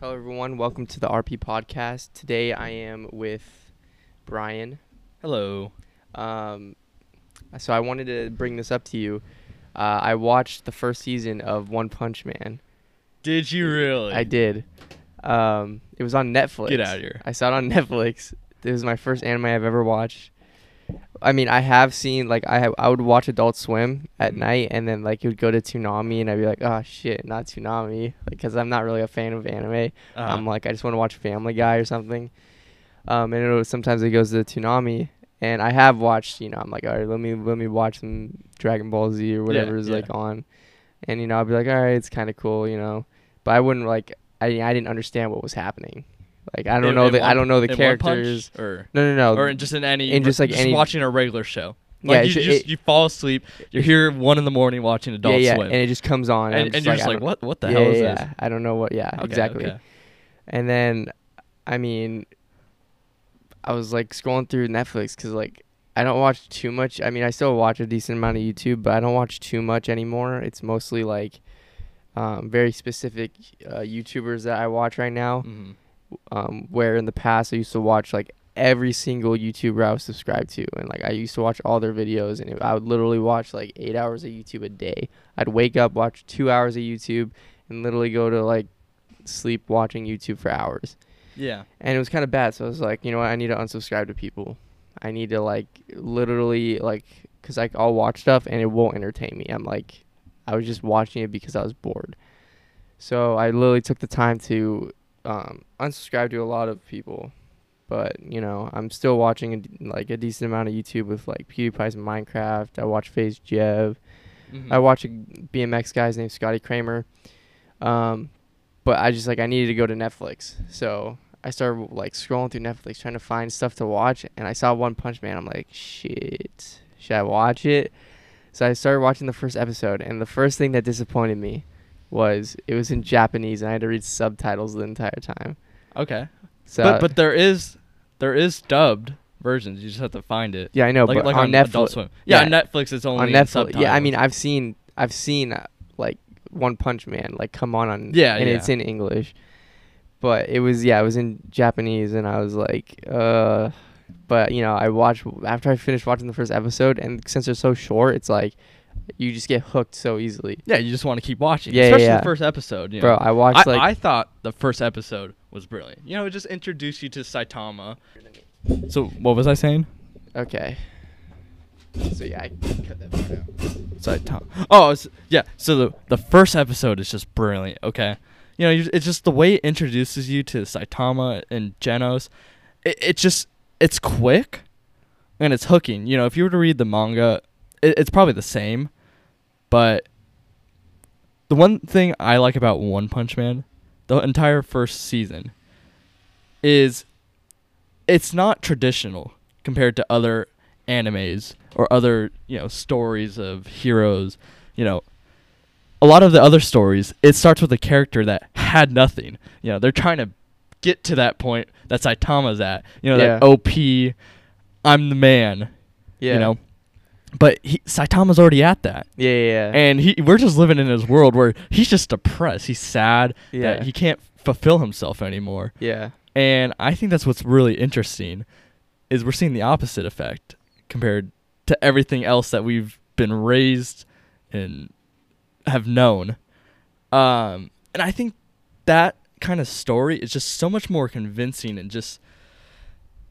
Hello, everyone. Welcome to the RP podcast. Today I am with Brian. Hello. Um, so I wanted to bring this up to you. Uh, I watched the first season of One Punch Man. Did you really? I did. Um, it was on Netflix. Get out of here. I saw it on Netflix. It was my first anime I've ever watched. I mean, I have seen like I have, I would watch Adult Swim at Mhm. night, and then like it would go to Toonami, and I'd be like, oh shit, not Toonami, like because I'm not really a fan of anime. Uh, I'm like, I just want to watch Family Guy or something. Um, and it was, sometimes it goes to Toonami, and I have watched. You know, I'm like, all right, let me let me watch some Dragon Ball Z or whatever is yeah. like on, and you know, I'd be like, all right, it's kind of cool, you know, but I wouldn't like, I I didn't understand what was happening. Like I don't in- know in the I don't know the One characters. or No, no, no. or in just in any in just, like, just any- watching a regular show. yeah, Like it you just it- you fall asleep. You're here one in the morning watching Adult yeah, yeah, Swim, and it just comes on, and, and just you're I just like, what what the yeah, hell is yeah, this? yeah. I don't know what. Yeah, Okay, exactly. okay. And then, I mean, I was like scrolling through Netflix because like I don't watch too much. I mean, I still watch a decent amount of YouTube, but I don't watch too much anymore. It's mostly like um, very specific uh, YouTubers that I watch right now. Mhm. Um, where in the past I used to watch like every single YouTuber I was subscribed to, and like I used to watch all their videos, and it, I would literally watch like eight hours of YouTube a day. I'd wake up, watch two hours of YouTube, and literally go to like sleep watching YouTube for hours Yeah. and it was kind of bad. So I was like, you know what? I need to unsubscribe to people. I need to like literally like because like I'll watch stuff and it won't entertain me. I'm like, I was just watching it because I was bored. So I literally took the time to um, unsubscribe to a lot of people, but you know I'm still watching a like a decent amount of YouTube with like PewDiePie's Minecraft. I watch FaZe Jev. Mhm. I watch a BMX guy's named Scotty Cranmer. Um, but I just like I needed to go to Netflix, so I started like scrolling through Netflix trying to find stuff to watch, and I saw One Punch Man. I'm like, shit, should I watch it? So I started watching the first episode, and the first thing that disappointed me was it was in Japanese, and I had to read subtitles the entire time. okay. So but but there is there is dubbed versions. You just have to find it. yeah, I know, like but like on, Adult Netflix. Yeah, yeah. on Netflix it's only on Netflix, yeah, I mean. I've seen I've seen uh, like One Punch Man like come on on Yeah, and yeah. it's in English, but it was yeah it was in Japanese and I was like uh, but you know I watched after I finished watching the first episode and since they're so short it's like you just get hooked so easily, yeah, you just want to keep watching. Yeah, yeah, especially yeah. the first episode. You bro. I watched I, like I thought the first episode was brilliant. You know, it just introduced you to Saitama. So what was I saying? okay, so yeah I cut that part out. Saitama. Oh, it's, yeah. So the the first episode is just brilliant. Okay, you know, it's just the way it introduces you to Saitama and Genos. It it just it's quick, and it's hooking. You know, if you were to read the manga, it, it's probably the same, but the one thing I like about One Punch Man, the entire first season, is it's not traditional compared to other animes or other you know stories of heroes you know. A lot of the other stories it starts with a character that had nothing. You know they're trying to get to that point that saitama's at you know that op i'm the man Yeah, you know but he, saitama's already at that yeah, yeah, yeah. and he we're just living in his world where he's just depressed he's sad Yeah. that he can't fulfill himself anymore yeah. and I think that's what's really interesting is we're seeing the opposite effect compared to everything else that we've been raised and have known. Um, and I think that kind of story is just so much more convincing and just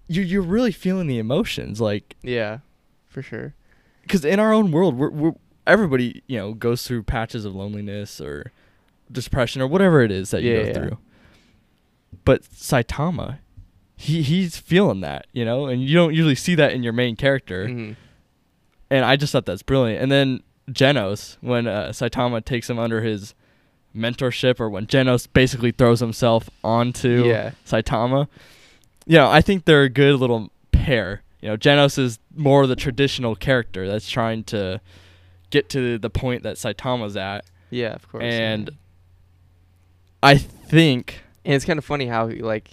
you you're really feeling the emotions like Yeah, for sure. Because in our own world we're, we're everybody you know goes through patches of loneliness or depression or whatever it is that you Yeah, go yeah. through. But saitama he he's feeling that you know and you don't usually see that in your main character. Hmm and i just thought that's brilliant. And then genos when uh, saitama takes him under his mentorship or when genos basically throws himself onto Yeah. saitama. You know i think they're a good little pair you know genos is more the traditional character that's trying to get to the point that saitama's at Yeah, of course. yeah. and i think And it's kind of funny how like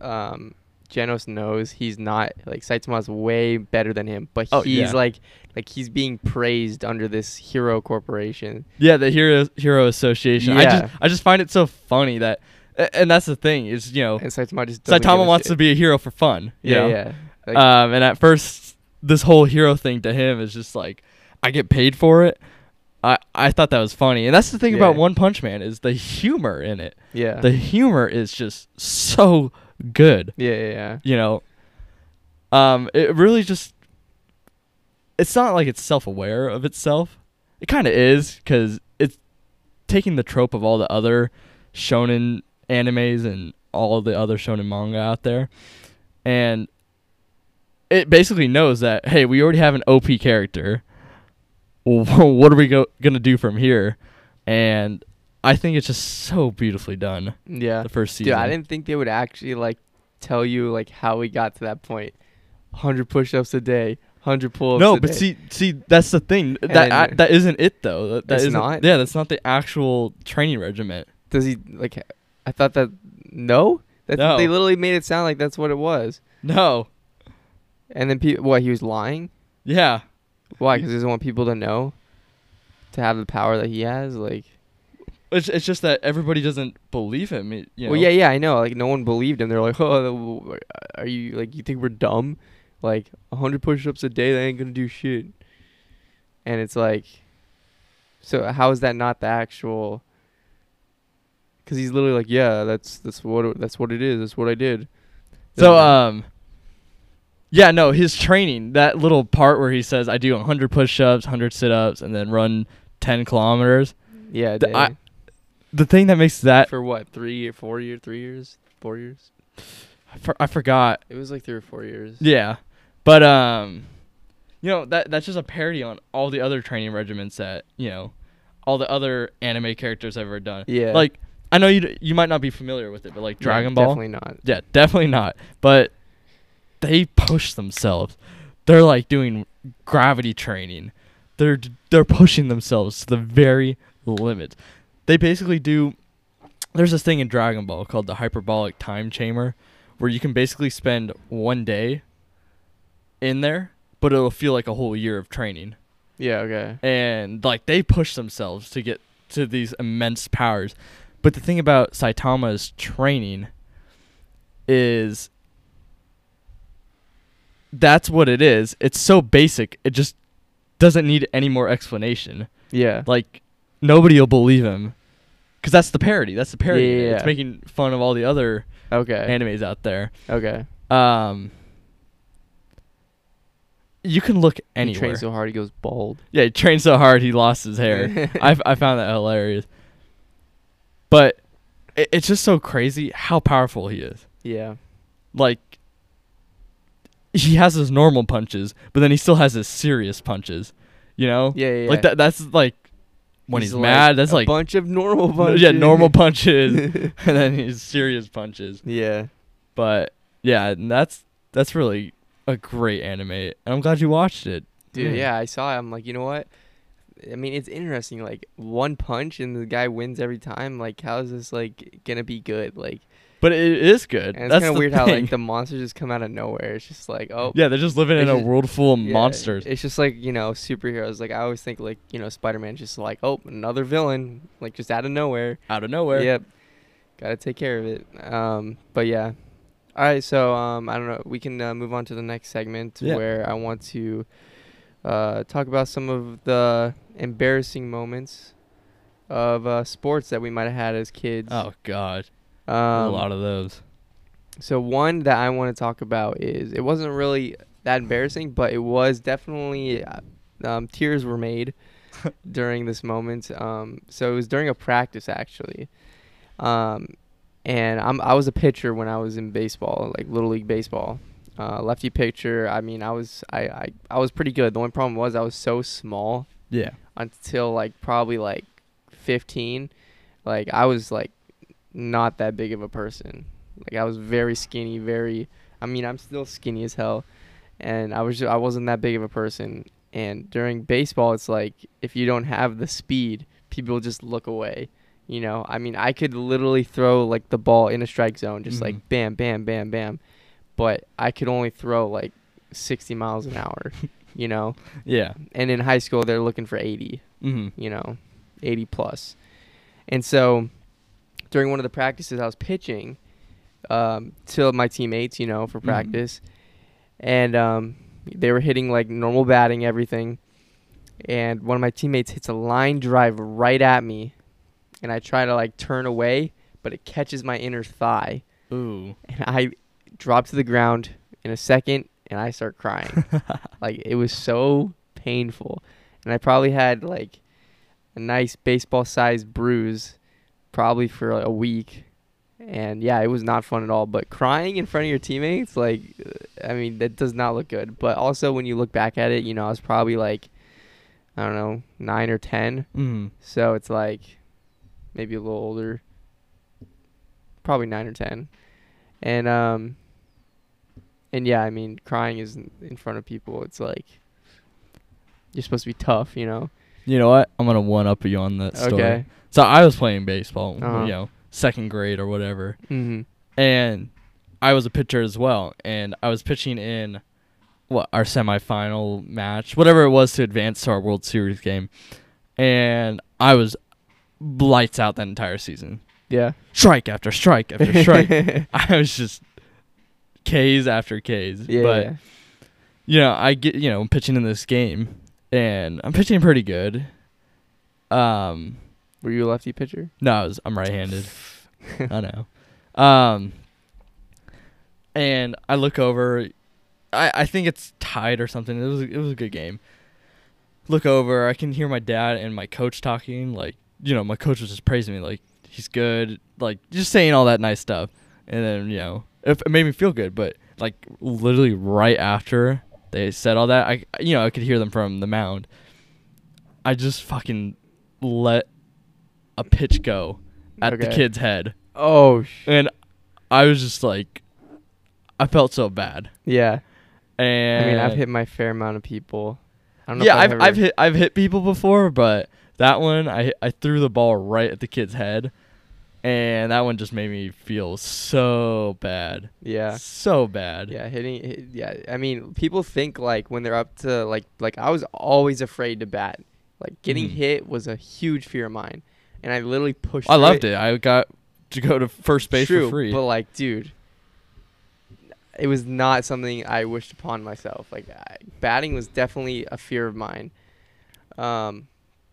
um Genos knows he's not like Saitama's way better than him, but Oh, he's yeah. like like he's being praised under this hero corporation. Yeah, the hero hero association. I Yeah. just I just find it so funny that and that's the thing is you know And Saitama just Saitama wants shit. to be a hero for fun. Yeah, know? yeah. Um, and at first, this whole hero thing to him is just like, I get paid for it. I I thought that was funny, and that's the thing about One Punch Man is the humor in it. yeah. The humor is just so good. yeah, yeah, yeah. You know, um, it really just. It's not like it's self-aware of itself. It kind of is because it's taking the trope of all the other shonen animes and all the other shonen manga out there, and it basically knows that hey, we already have an OP character. what are we go- gonna do from here? And I think it's just so beautifully done. Yeah. The first season. Dude, I didn't think they would actually like tell you like how we got to that point. 100 push-ups a day, 100 pull-ups. No, a but day. see, see, that's the thing. And That that isn't it though. That, that It's isn't- Yeah, that's not the actual training regiment. does he like? I thought that no. That No. they literally made it sound like that's what it was. No. And then people, what he was lying? Yeah. Why? Because he doesn't want people to know, to have the power that he has. Like, It's it's just that everybody doesn't believe him. it- You know? well, yeah, yeah, I know. Like, no one believed him. They're like, oh, are you like you think we're dumb? Like, 100 push-ups a day, that ain't gonna do shit. And it's like, so how is that not the actual? Because he's literally like, yeah, that's that's what that's what it is. That's what I did. So um. Yeah, no, his training, that little part where he says, I do 100 push ups, 100 sit ups, and then run 10 kilometers. yeah, the- I- The thing that makes that, for what three or four years, three years, four years? I, for, I forgot. It was like three or four years. Yeah. But, um, you know, that that's just a parody on all the other training regiments that, you know, all the other anime characters have ever done. Yeah. Like, I know you you might not be familiar with it, but like Dragon Ball. Definitely not. Yeah, definitely not. But they push themselves. They're like doing gravity training. They're they're pushing themselves to the very limit. They basically do. There's this thing in Dragon Ball called the hyperbolic time chamber, where you can basically spend one day in there, but it'll feel like a whole year of training. Yeah. Okay. And like they push themselves to get to these immense powers. But the thing about Saitama's training is that's what it is. It's so basic. It just doesn't need any more explanation. Yeah. Like nobody will believe him cuz that's the parody. That's the parody. Yeah, yeah, It's making fun of all the other Okay. animes out there. okay. Um you can look anywhere. He trains so hard he goes bald. Yeah, he trained so hard he lost his hair. I I found that hilarious. But it, it's just so crazy how powerful he is. yeah. Like he has his normal punches, but then he still has his serious punches. You know? Yeah. Yeah. Like that that's like when he's, like, mad, that's a like a bunch of normal punches. yeah, normal punches and then his serious punches. yeah. But yeah, and that's that's really a great anime. And I'm glad you watched it. Dude, Mm. yeah, I saw it. I'm like, you know what? I mean, it's interesting. Like one punch and the guy wins every time. Like, how is this like gonna be good? Like, But it is good. and it's kind of weird how like the monsters just come out of nowhere. It's just like, oh, Yeah, they're just living in It's a world full of yeah, monsters. It's just like you know superheroes. Like I always think like you know Spider Man just like oh another villain like just out of nowhere. out of nowhere. Yep, gotta take care of it. Um, but yeah. All right, so um, I don't know. We can uh, move on to the next segment Yeah. where I want to uh, talk about some of the embarrassing moments of uh, sports that we might have had as kids. Oh God, um, a lot of those. so one that I want to talk about is it wasn't really that embarrassing, but it was definitely uh, um, tears were made during this moment. Um, so it was during a practice actually, um, and I'm I was a pitcher when I was in baseball, like little league baseball, uh, lefty pitcher. I mean, I was I, I I was pretty good. The only problem was I was so small Yeah. until like probably like 15 like i was like not that big of a person. Like i was very skinny very i mean i'm still skinny as hell. And i was ju- i wasn't that big of a person. And during baseball it's like if you don't have the speed people just look away you know? I mean i could literally throw like the ball in a strike zone just Mhm. like bam bam bam bam. But i could only throw like 60 miles an hour you know? Yeah. and in high school they're looking for 80 Mm-hmm. you know 80 plus. And so during one of the practices I was pitching um, to my teammates, you know, for Mhm. practice, and um, they were hitting like normal batting, everything, and one of my teammates hits a line drive right at me, and I try to like turn away, but it catches my inner thigh, Ooh. and I drop to the ground in a second, and I start crying. like it was so painful, and I probably had like a nice baseball-sized bruise, probably for like, a week. And yeah, it was not fun at all. But crying in front of your teammates, like, I mean, that does not look good. But also, when you look back at it, you know, I was probably like, I don't know, nine or ten. Mm. So it's like maybe a little older. Probably nine or ten. And um and yeah, I mean crying is in front of people. It's like you're supposed to be tough, you know. You know what? I'm gonna one up you on that story. Okay. So I was playing baseball, Uh-huh. you know, second grade or whatever, Mhm. and I was a pitcher as well, and I was pitching in what our semifinal match, whatever it was to advance to our World Series game, and I was lights out that entire season, Yeah. strike after strike after strike. I was just K's after K's, yeah. but you know, I get you know, I'm pitching in this game and I'm pitching pretty good. Um Were you a lefty pitcher? no, I was, I'm right-handed. I know. Um and I look over I I think it's tied or something. It was it was a good game. Look over, I can hear my dad and my coach talking like, you know, my coach was just praising me like he's good, like just saying all that nice stuff. And then, you know, it, it made me feel good, but like literally right after they said all that, I you know, I could hear them from the mound. I just fucking let a pitch go at the kid's head. Oh, sh- And I was just like I felt so bad. yeah. And I mean, I've hit my fair amount of people. I don't know Yeah, if I've ever- I've hit I've hit people before, but that one I I threw the ball right at the kid's head. And that one just made me feel so bad. Yeah. So bad. Yeah, hitting. Yeah, I mean, people think like when they're up to like like I was always afraid to bat. Like getting Mhm. hit was a huge fear of mine, and I literally pushed. I loved it. I got to go to first base True, for free. but like, dude, it was not something I wished upon myself. Like I, batting was definitely a fear of mine. Um,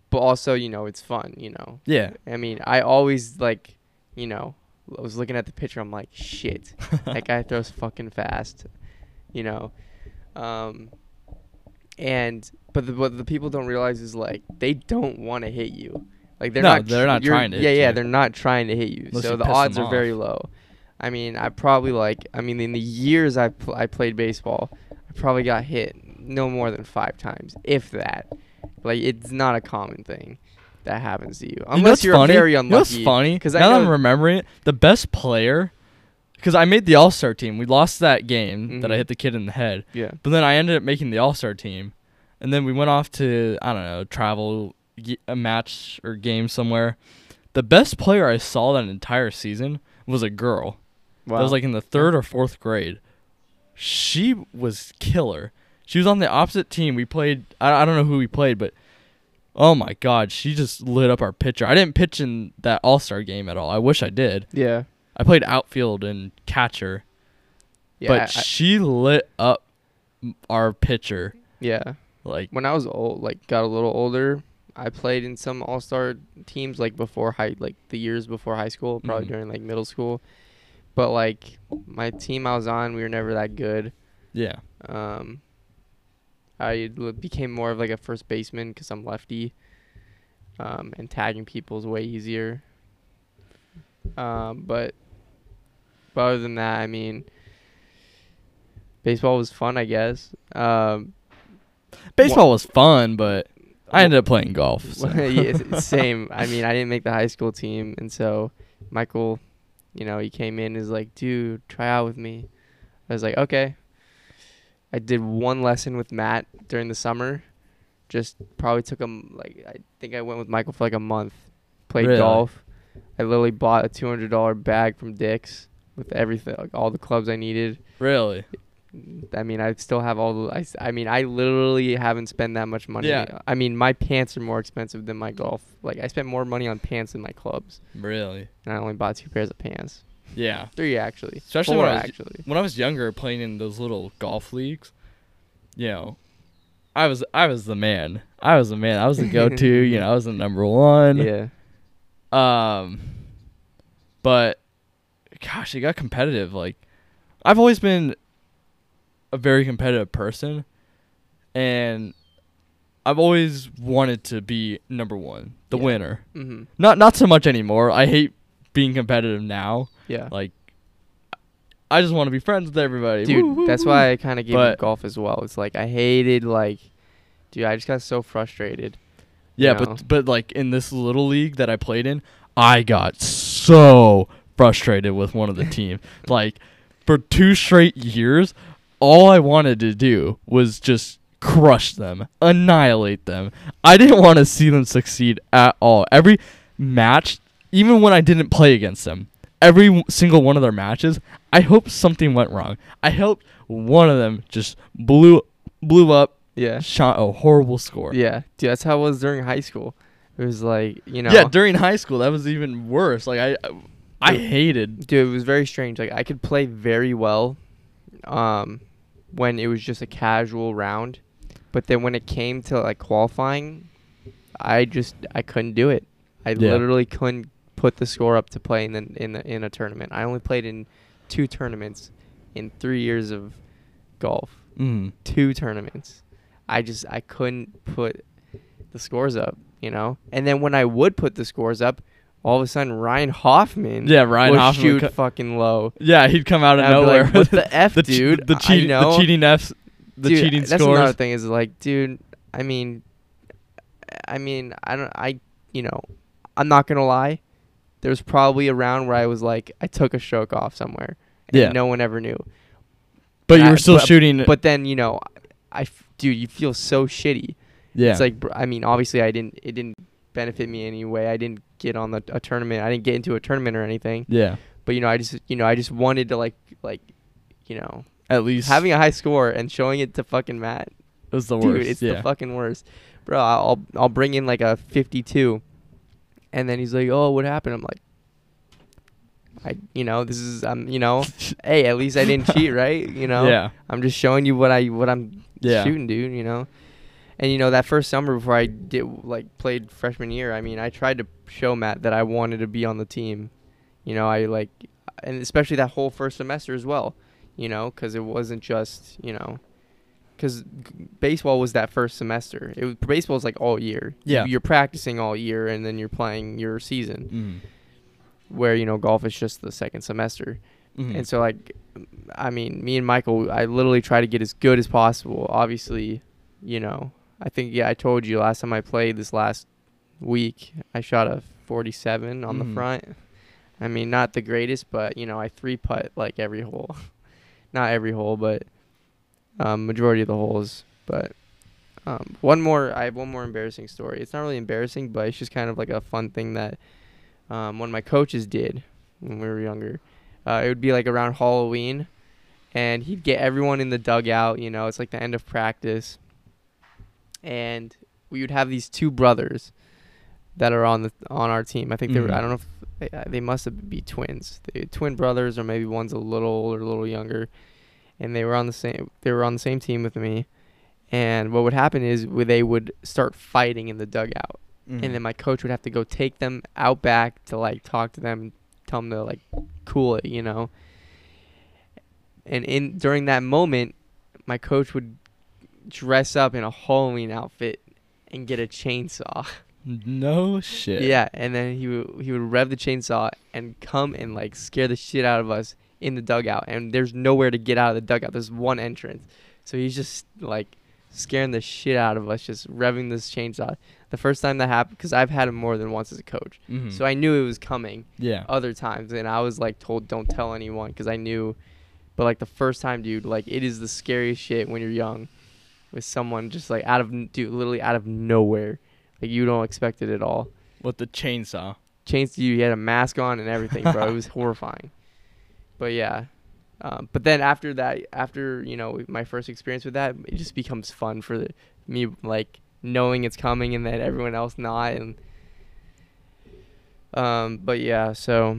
but also, you know, it's fun. You know, yeah. I mean, I always like, you know, I was looking at the picture. I'm like, shit, that guy throws fucking fast, you know. Um, and but the, what the people don't realize is like they don't want to hit you. Like they're No, not. they're not trying to Yeah, hit yeah, you. they're not trying to hit you. Unless so you the odds are very low. I mean, I probably like. I mean, in the years I pl- I played baseball, I probably got hit no more than five times, if that. Like it's not a common thing that happens to you, You know unless you're funny? very You know unlucky. funny? 'cause I now that I'm remembering it, the best player, because I made the All Star team. We lost that game that I Mhm. hit the kid in the head, Yeah. but then I ended up making the All Star team, and then we went off to I don't know travel a match or game somewhere. The best player I saw that entire season was a girl. Wow. That was like in the third or fourth grade. She was killer. She was on the opposite team. We played. I, I don't know who we played, but oh my god, she just lit up our pitcher. I didn't pitch in that All Star game at all. I wish I did. yeah. I played outfield and catcher, Yeah. but I- she lit up our pitcher. yeah. Like When I was old, like got a little older, I played in some all star teams like before high, like the years before high school, probably Mhm. during like middle school. But like my team I was on, we were never that good. yeah, Um, I became more of like a first baseman because I'm lefty. Um, and tagging people is way easier. Um, but, but other than that, I mean, baseball was fun, I guess. Um, baseball was fun, but I ended up playing golf. So. yeah, same. I mean, I didn't make the high school team, and so Michael, you know, he came in and is like, "Dude, try out with me." I was like, "Okay." I did one lesson with Matt during the summer. Just probably took him like I think I went with Michael for like a month. Played Really? golf. I literally bought a two hundred dollar bag from Dick's with everything, like all the clubs I needed. really, I mean, I still have all the. I, I mean, I literally haven't spent that much money. Yeah. I mean, my pants are more expensive than my golf. Like, I spent more money on pants than my clubs, Really? and I only bought two pairs of pants. Yeah. Three actually. Especially Four when I was- actually. When I was younger, playing in those little golf leagues, you know, I was I was the man. I was the man. I was the go-to. you know, I was the number one. Yeah. Um, but gosh, it got competitive. Like, I've always been a very competitive person, and I've always wanted to be number one, the Yeah. winner. Mm-hmm. Not not so much anymore. I hate being competitive now. Yeah. Like, I just want to be friends with everybody. dude Woo, woo, that's why i kind of gave up golf as well it's like i hated like dude i just got so frustrated Yeah, you know? but but like in this little league that I played in, I got so frustrated with one of the team. like for two straight years, all I wanted to do was just crush them, annihilate them. I didn't want to see them succeed at all. Every match, even when I didn't play against them, every single one of their matches, I hope something went wrong. I hope one of them just blew blew up, yeah shot a horrible score. yeah dude that's how it was during high school it was like you know Yeah, during high school that was even worse. Like I, I hated. dude it was very strange like i could play very well um when it was just a casual round but then when it came to like qualifying i just i couldn't do it i Yeah. literally couldn't put the score up to play in the, in the, in a tournament. I only played in two tournaments in 3 years of golf. Mm. two tournaments. I just i couldn't put the scores up you know? And then when i would put the scores up all of a sudden ryan hoffman Yeah, Ryan would Hoffman. shoot would co- fucking low. Yeah, he'd come out of nowhere. like, what the f the, che- dude? the, I cheat, the cheating Fs, the Dude, cheating that's another thing is like dude i mean i mean i don't i you know i'm not gonna lie there was probably a round where i was like i took a stroke off somewhere and Yeah. no one ever knew But you I- were still but- shooting. but then you know i f- dude you feel so shitty yeah, It's like I mean, obviously I didn't it didn't benefit me anyway. I didn't get on the a tournament. I didn't get into a tournament or anything. yeah. But you know, I just you know, I just wanted to like like you know, At least having a high score and showing it to fucking Matt. It was the Dude, worst. it's yeah. the fucking worst. Bro, I'll I'll bring in like a 52 and then he's like, "Oh, what happened?" I'm like I you know, this is um, you know, hey, at least I didn't cheat, right? You know. Yeah. I'm just showing you what I what I'm Yeah. shooting, dude. You know, and you know that first summer before I did like played freshman year. I mean, I tried to show Matt that I wanted to be on the team. You know, I like, and especially that whole first semester as well. You know, because it wasn't just you know, because baseball was that first semester. It was baseball is like all year. You- Yeah. you're practicing all year, and then you're playing your season. Mm. Where you know golf is just the second semester. Mhm. And so like I mean, me and Michael I literally try to get as good as possible. Obviously, you know, I think yeah, I told you last time I played this last week, I shot a 47 on Mhm. the front. I mean, not the greatest, but you know, I three putt like every hole. not every hole, but um majority of the holes, but um, one more, I have one more embarrassing story. It's not really embarrassing, but it's just kind of like a fun thing that um, one of my coaches did when we were younger. Uh, it would be like around Halloween, and he'd get everyone in the dugout. You know, it's like the end of practice, and we would have these two brothers that are on the on our team. I think they were. I Mhm. don't know if they, uh, they must have be twins, they, twin brothers, or maybe one's a little older, a little younger, and they were on the same. They were on the same team with me. And what would happen is they would start fighting in the dugout Mhm. and then my coach would have to go take them out back to like talk to them, tell them to like cool it, you know. And in during that moment, my coach would dress up in a Halloween outfit and get a chainsaw. no shit. Yeah, and then he would he would rev the chainsaw and come and like scare the shit out of us in the dugout. And there's nowhere to get out of the dugout. There's one entrance, so he's just like scaring the shit out of us, just revving this chainsaw. The first time that happened, because I've had him more than once as a coach, Mhm. so I knew it was coming. yeah. Other times, and I was like told, "Don't tell anyone," because I knew. But like the first time, dude, like it is the scariest shit when you're young, with someone just like out of dude, literally out of nowhere, like you don't expect it at all With the chainsaw. Chainsaw, you. Had a mask on and everything, bro. it was horrifying. But yeah, Um, but then after that, after you know my first experience with that, it just becomes fun for the, me, like knowing it's coming and then everyone else not. And um, but yeah, so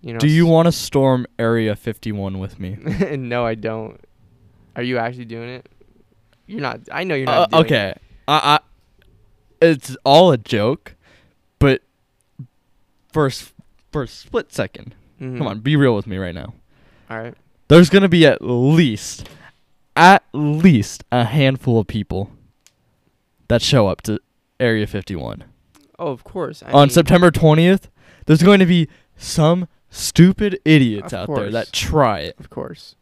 you know. Do you want to storm Area 51 with me? no, I don't. Are you actually doing it? You're not. I know you're Uh, not. doing okay. It. I, I, it's all a joke, but s- for a split 2nd Mhm. come on, be real with me right now. All right. There's gonna be at least, at least a handful of people that show up to Area 51 Oh, of course. I on mean, September 20th. There's going to be some stupid idiots out there that try it, Of course.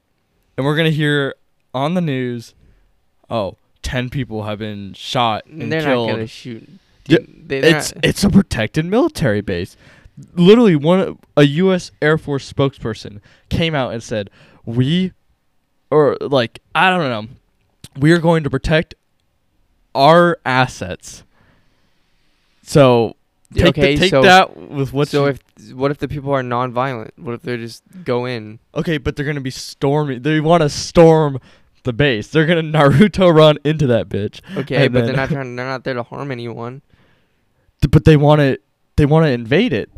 and we're gonna hear on the news, oh, 10 people have been shot and they're killed. not gonna shoot. Yeah, Dude, they, it's not- it's a protected military base. Literally, one a U.S. Air Force spokesperson came out and said, "We, or like I don't know, we are going to protect our assets." So take the- okay. take so that with what. so you- if what if the people are non-violent? What if they just go in? okay, but they're gonna be storming. They want to storm the base. They're gonna Naruto run into that bitch. Okay, but then- they're not trying. They're not there to harm anyone. But they want to they want to invade it.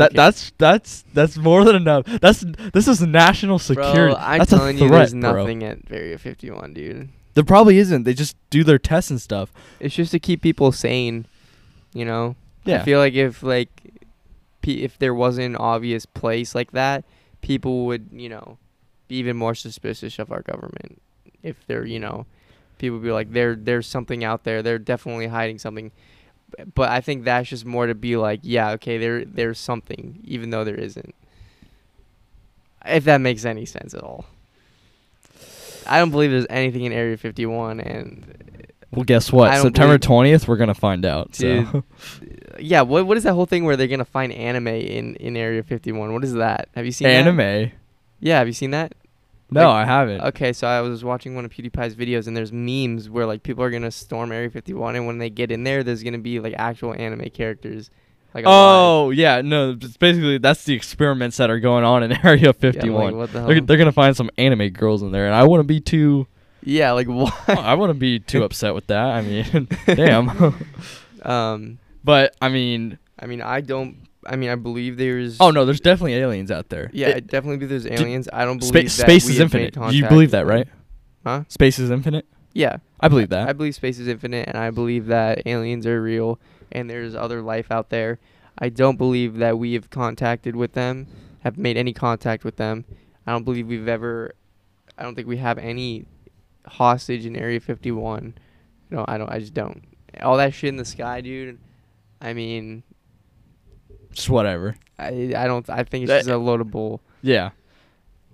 That that's that's that's more than enough. That's this is national security. Bro, I'm that's telling a you, threat, there's bro. nothing at Area 51, dude. There probably isn't. They just do their tests and stuff. It's just to keep people sane. You know. Yeah. I feel like if like, if there wasn't an obvious place like that, people would you know, be even more suspicious of our government. If they're you know, people would be like, there there's something out there. They're definitely hiding something. But I think that's just more to be like, yeah, okay, there there's something, even though there isn't. If that makes any sense at all. I don't believe there's anything in Area 51, and well, guess what? September twentieth, we're gonna find out. Dude, so. yeah, what what is that whole thing where they're gonna find anime in in Area 51? What is that? Have you seen that? anime? Yeah, have you seen that? No, Like- I haven't. Okay, so I was watching one of PewDiePie's videos, and there's memes where like people are gonna storm Area 51, and when they get in there, there's gonna be like actual anime characters. Like alive. oh yeah, no. It's basically, that's the experiments that are going on in Area Yeah, like, what the hell? they're, they're gonna find some anime girls in there, and I wouldn't be too. yeah, like what? I wouldn't be too upset with that. I mean, damn. um, but I mean, I mean, I don't. I mean, I believe there's. oh no, there's definitely aliens out there. Yeah, It- I definitely believe there's aliens. I don't Spa- believe that space is infinite. You believe that, right? Huh? Space is infinite. Yeah. I believe that. I believe space is infinite, and I believe that aliens are real, and there's other life out there. I don't believe that we have contacted with them, have made any contact with them. I don't believe we've ever. I don't think we have any hostage in Area 51. No, I don't. I just don't. All that shit in the sky, dude. I mean, Just whatever. I I don't. I think it's just a load of bull. Yeah.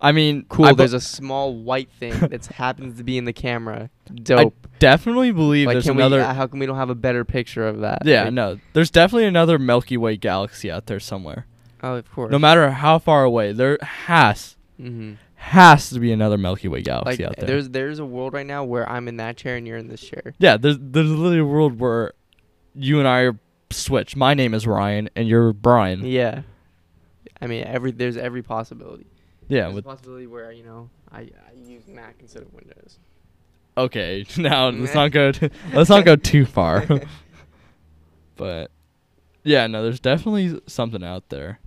I mean, Cool. I, there's a small white thing that happens to be in the camera. Dope. I definitely believe like, there's can another. we? uh, How come we don't have a better picture of that? yeah, Like, no. There's definitely another Milky Way galaxy out there somewhere. Oh, of course. No matter how far away, there has Mm-hmm. has to be another Milky Way galaxy Like out there. there's there's a world right now where I'm in that chair and you're in this chair. yeah, there's there's literally a world where you and I are switched. My name is Ryan and you're Brian. Yeah. I mean, every there's every possibility. Yeah, there's with a possibility where you know I, I use Mac instead of Windows. Okay, now let's not go. To, let's not go too far. but yeah, no, there's definitely something out there.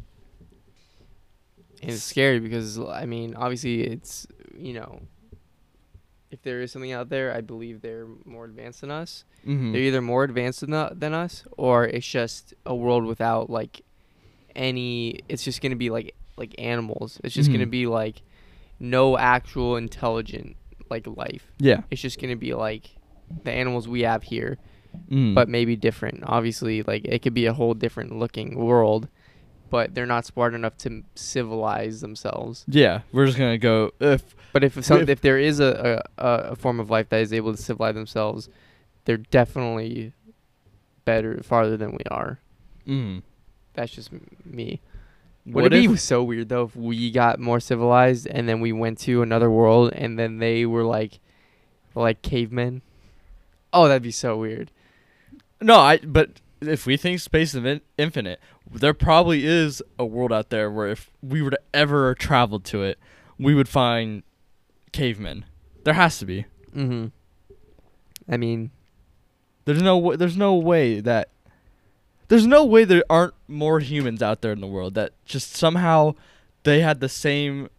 And it's scary because I mean, obviously, it's you know, if there is something out there, I believe they're more advanced than us. Mm-hmm. They're either more advanced than, u- than us, or it's just a world without like any. It's just gonna be like like animals. It's just gonna Mhm. be like no actual intelligent like life. Yeah, It's just gonna be like the animals we have here, mm. but maybe different. Obviously, like it could be a whole different looking world, but they're not smart enough to civilize themselves. yeah, we're just gonna go. If But if some, If- if there is a, a a form of life that is able to civilize themselves, they're definitely better farther than we are. mm, That's just me. what Would it if be so weird though if we got more civilized and then we went to another world and then they were like, like cavemen? Oh, that'd be so weird. no, I but if we think space is infinite, there probably is a world out there where if we were to ever travel to it, we would find cavemen. There has to be. Mm-hmm. I mean, There's no w- there's no way that there's no way there aren't more humans out there in the world that just somehow they had the same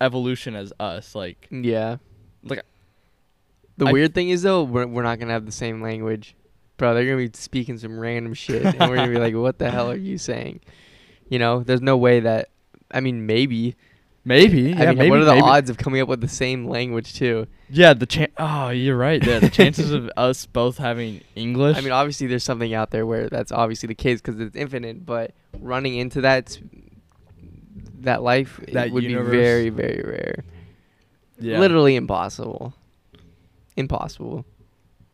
evolution as us. Like yeah. Like, the I- weird thing is though, we're we're not gonna have the same language, bro. They're gonna be speaking some random shit, and we're gonna be like, "What the hell are you saying?" You know, there's no way that. I mean, maybe. maybe yeah mean, maybe what are the maybe. odds of coming up with the same language too? Yeah, the chan Oh, you're right. Yeah, the chances of us both having English. I mean, obviously, there's something out there where that's obviously the case because it's infinite. But running into that that life That would universe. be very, very rare. yeah. Literally impossible. Impossible,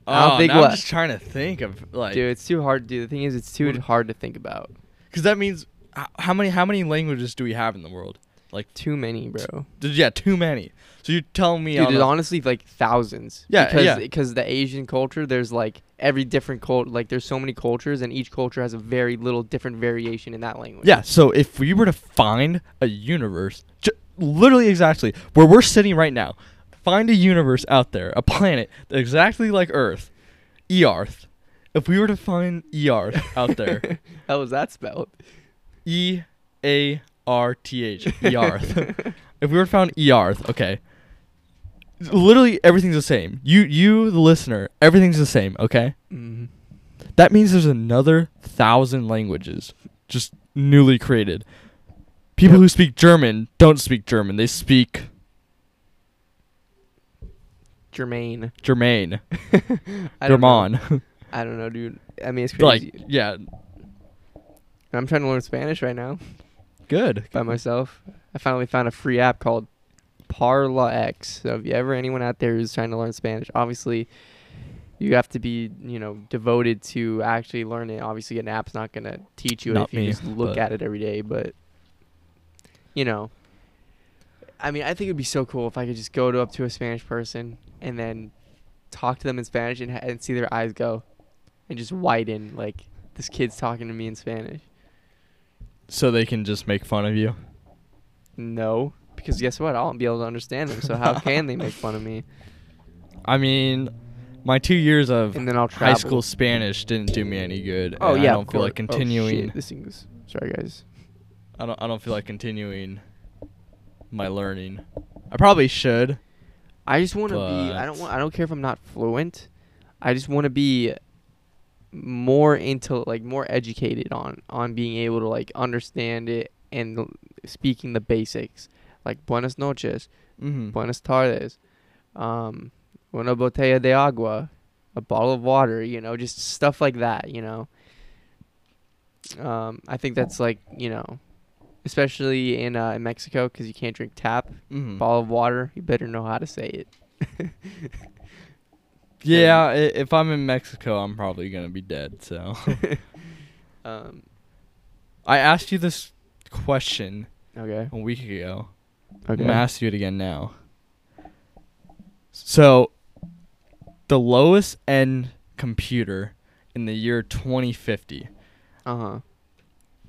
Oh, I don't oh, think now what- I'm just trying to think of like dude. It's too hard. Dude, the thing is, it's too hard to think about. because that means h- how many how many languages do we have in the world? Like, Too many, bro. There's- Yeah, too many. So you're telling me Dude, on there's a- honestly like thousands. Yeah, because, yeah. Because the Asian culture, there's like every different cult. Like there's so many cultures, and each culture has a very little different variation in that language. Yeah, so if we were to find a universe, ju- literally exactly where we're sitting right now, find a universe out there, a planet exactly like Earth, Earth. If we were to find Earth out there, How was that spelled? E A R T H, Earth. if we were to find Earth, okay. Literally everything's the same. You you the listener, everything's the same, okay? Mm. That means there's another thousand languages just newly created. People Yep. who speak German don't speak German. They speak Jermaine. German. I don't know. German. I don't know, dude. I mean, it's crazy. like, yeah, I'm trying to learn Spanish right now good. by myself. I finally found a free app called Parla X. So if you ever anyone out there who's trying to learn Spanish, obviously you have to be, you know, devoted to actually learn it. Obviously, an app's not gonna teach you it Not if you me, just look but- at it every day. But you know, I mean, I think it'd be so cool if I could just go to, up to a Spanish person and then talk to them in Spanish and, and see their eyes go and just widen like this kid's talking to me in Spanish. So they can just make fun of you. No, because guess what? I won't be able to understand them. So how can they make fun of me? I mean, my two years of And then I'll high school Spanish didn't do me any good. Oh yeah, I don't feel like course. Oh, continuing. shit, this thing's sorry guys. I don't. I don't feel like continuing my learning. I probably should. I just want to be. I don't want. I don't care if I'm not fluent. I just want to be more into like more educated on on being able to like understand it and l- speaking the basics like buenas noches, Mm-hmm. buenas tardes, um, una botella de agua, a bottle of water. You know, just stuff like that. You know. Um, I think that's like you know, especially in uh, in Mexico because you can't drink tap Mm-hmm. bottle of water. You better know how to say it. Yeah, i- if I'm in Mexico, I'm probably gonna be dead. So um, I asked you this question okay. a week ago. Okay. I'm gonna ask you it again now. So, the lowest end computer in the year 2050 Uh huh.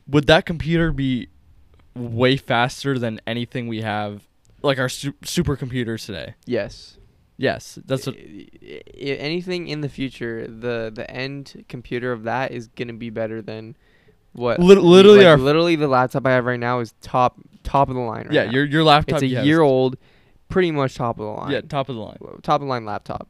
would that computer be way faster than anything we have, like our su- supercomputers today? Yes. Yes, that's what. I- I- anything in the future, the the end computer of that is gonna be better than what. Lit- literally like, our- literally the laptop I have right now is top top of the line. Right yeah, now. your your laptop. It's a year old, pretty much top of the line. Yeah, top of the line. top of the line laptop.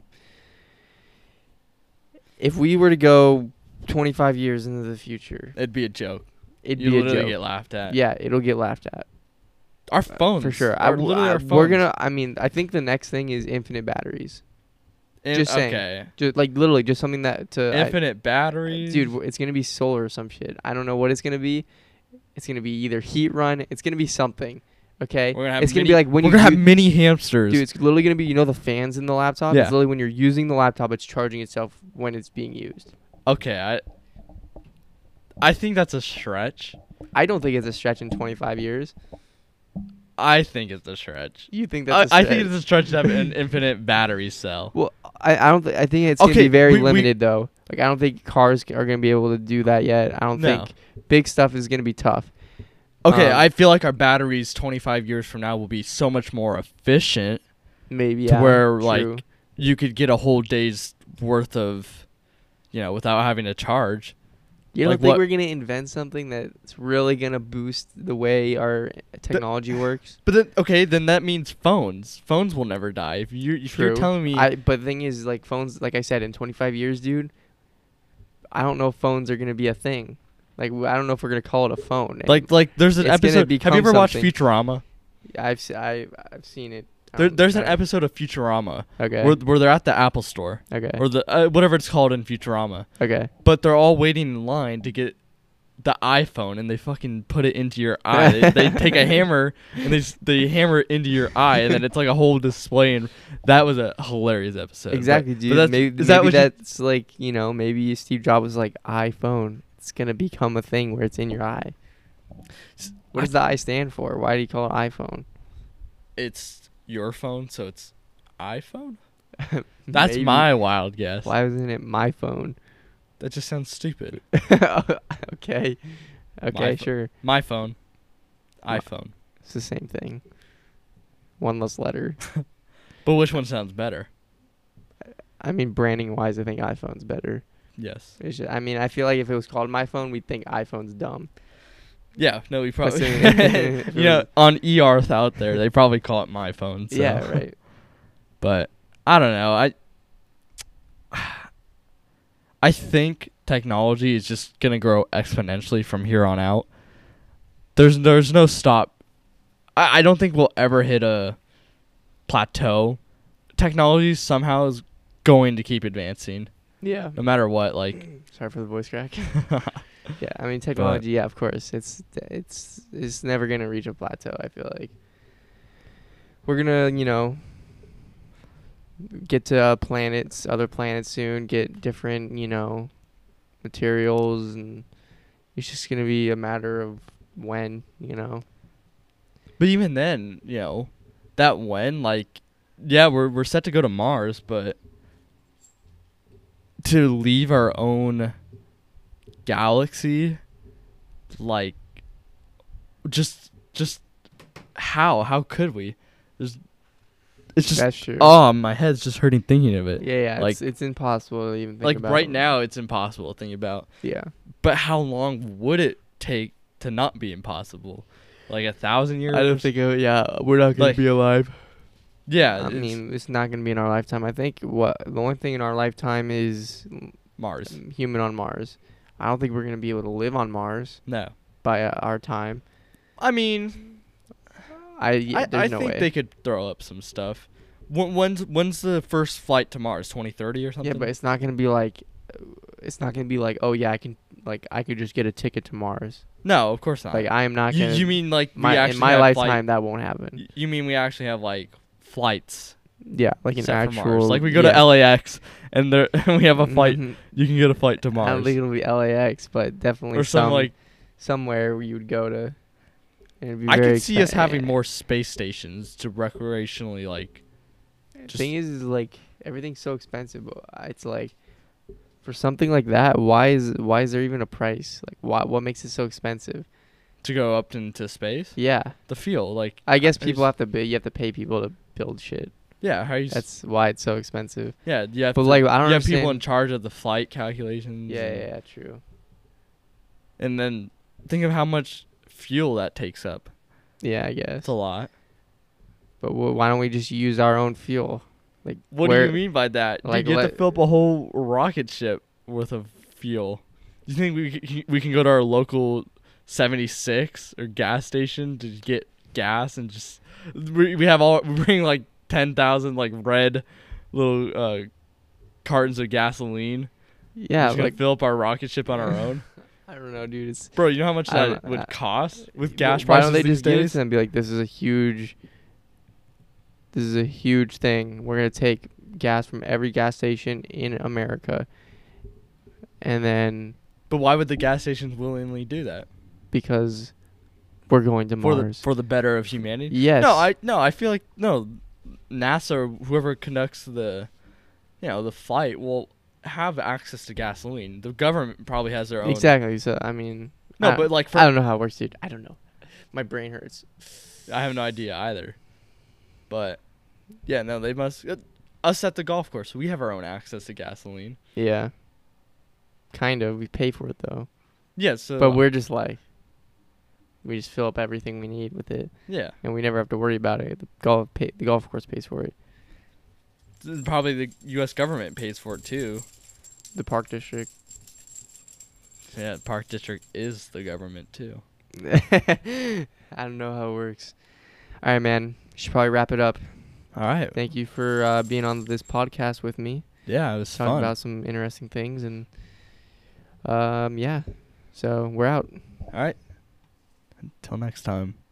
If we were to go 25 years into the future, It'd be a joke. It'd you be a joke. get laughed at. yeah, it'll get laughed at. Our Uh, phones for sure. I, Our, w- literally I- our we're gonna. I mean, I think the next thing is infinite batteries. In- just saying. okay. Just like literally, just something that to I- Infinite batteries. dude. It's gonna be solar or some shit. I don't know what it's gonna be. It's gonna be either heat run. It's gonna be something. Okay. We're gonna have it's gonna be like when we're you gonna have mini hamsters. dude. It's literally gonna be you know the fans in the laptop. Yeah. It's literally when you're using the laptop, it's charging itself when it's being used. okay, I I think that's a stretch. I don't think it's a stretch in 25 years. I think it's a stretch. You think that's? a I stretch. I think it's a stretch to have an infinite battery cell. Well, I, I don't. Th- I think it's Okay, gonna be very we- we- limited though. Like I don't think cars are gonna be able to do that yet. I don't No. think big stuff is gonna be tough. Okay, Um, I feel like our batteries 25 years from now will be so much more efficient. Maybe To yeah, where, true. like, You could get a whole day's worth of, you know, without having to charge. You don't like think what- we're gonna invent something that's really gonna boost the way our technology works? But then, okay, then that means phones. Phones will never die. If you if you're telling me, I but the thing is, like phones, like I said, in 25 years, dude, I don't know if phones are gonna be a thing. Like I don't know if we're gonna call it a phone. like like there's an episode. Have you ever watched. Futurama? I've se- I I've seen it. There, there's an episode of Futurama Okay. where where they're at the Apple Store okay. or the uh, whatever it's called in Futurama, okay. but they're all waiting in line to get the iPhone and they fucking put it into your eye. they, they take a hammer and they they hammer it into your eye and then it's like a whole display and that was a hilarious episode. Exactly, but dude. that's- maybe is that what you- that's like you know maybe Steve Jobs was like iPhone. It's gonna become a thing where it's in your eye. What I does the I stand for? Why do you call it iPhone? it's your phone, so it's iPhone. That's Maybe. my wild guess. Why wasn't it my phone? That just sounds stupid. okay. Okay, pho- sure. My phone, iPhone. It's the same thing. One less letter. But which one sounds better? I mean, branding wise, I think iPhone's better. Yes. It's ju- I mean, I feel like if it was called my phone, we'd think iPhone's dumb. Yeah. No, we probably. You know, on eArth out there, they probably call it my phone. So. Yeah, right. But I don't know. I. I think technology is just gonna grow exponentially from here on out. There's there's no stop. I, I don't think we'll ever hit a plateau. Technology somehow is going to keep advancing, Yeah. no matter what. Like, Sorry for the voice crack. Yeah, I mean technology. yeah, of course. It's it's it's never gonna reach a plateau. I feel like we're gonna, you know, get to uh, planets, other planets soon. Get different, you know, materials, and it's just gonna be a matter of when, you know. but even then, you know, that when like, yeah, we're we're set to go to Mars, but to leave our own galaxy, like, just just how how could we? There's, it's just That's true. oh, my head's just hurting thinking of it. yeah, yeah. like- it's, it's impossible to even think like about. right now, it's impossible to think about. Yeah. But how long would it take to not be impossible? Like a thousand years? I don't think. It, yeah, we're not gonna Like- be alive. Yeah, I it's mean, it's not gonna be in our lifetime. I think what the only thing in our lifetime is Mars. human on Mars. I don't think we're gonna be able to live on Mars No, by uh, our time. I mean, I yeah, I, I no think way. they could throw up some stuff. When, when's when's the first flight to Mars? Twenty thirty or something? yeah, but it's not gonna be like, it's not gonna be like, oh yeah, I can like I could just get a ticket to Mars. no, of course not. Like I am not you, gonna. you mean like my in my lifetime Flight, that won't happen. you mean we actually have like flights Yeah, like an for actual. Mars? Like we go yeah. to LAX and there we have a flight. Mhm. You can get a flight to I Mars don't think it'll be LAX, but definitely or some like. somewhere where you would go to. and it'd be I very could see us expen- having more space stations to recreationally like. Just- thing is, is like everything's so expensive. but It's like for something like that, why is why is there even a price? Like, why what makes it so expensive? to go up into space. Yeah, The feel like I guess There's- people have to. Be, you have to pay people to build shit. Yeah, how you That's why it's so expensive. yeah yeah. But to- like, I don't you have people in charge of the flight calculations. Yeah, and, yeah, yeah, true. and then think of how much fuel that takes up. Yeah, I guess. It's a lot. But wh- why don't we just use our own fuel? Like, What where, do you mean by that? Dude, like, you have to fill up a whole rocket ship worth of fuel. Do You think we we can go to our local 76 or gas station to get gas and just we, we have all we bring like 10,000 like red little uh cartons of gasoline. Yeah, like fill up our rocket ship on our own. I don't know, dude. It's Bro, you know how much that would I- cost with gas Why prices don't they just give it days? to them? and Be like, this is a huge. This is a huge thing. We're gonna take gas from every gas station in America, and then But why would the gas stations willingly do that? because we're going to For the Mars. for the better of humanity? yes. No, I no, I feel like no, NASA or whoever conducts the, you know, the flight will have access to gasoline. The government probably has their own. Exactly. So I mean, No, I- but like for I don't know how it works, dude. I don't know. My brain hurts. I have no idea either. But yeah, no, they must. Uh, us at the golf course, we have our own access to gasoline. Yeah. Kind of. We pay for it though, Yeah, so but we're just like, we just fill up everything we need with it, yeah, and we never have to worry about it. The golf pay, the golf course pays for it. probably the U.S. government pays for it too. The park district. Yeah, Park District is the government too. I don't know how it works. All right, man. Should probably wrap it up. All right. Thank you for uh, being on this podcast with me, Yeah, it was talking fun. about some interesting things, and um, yeah. So we're out. All right. Until next time.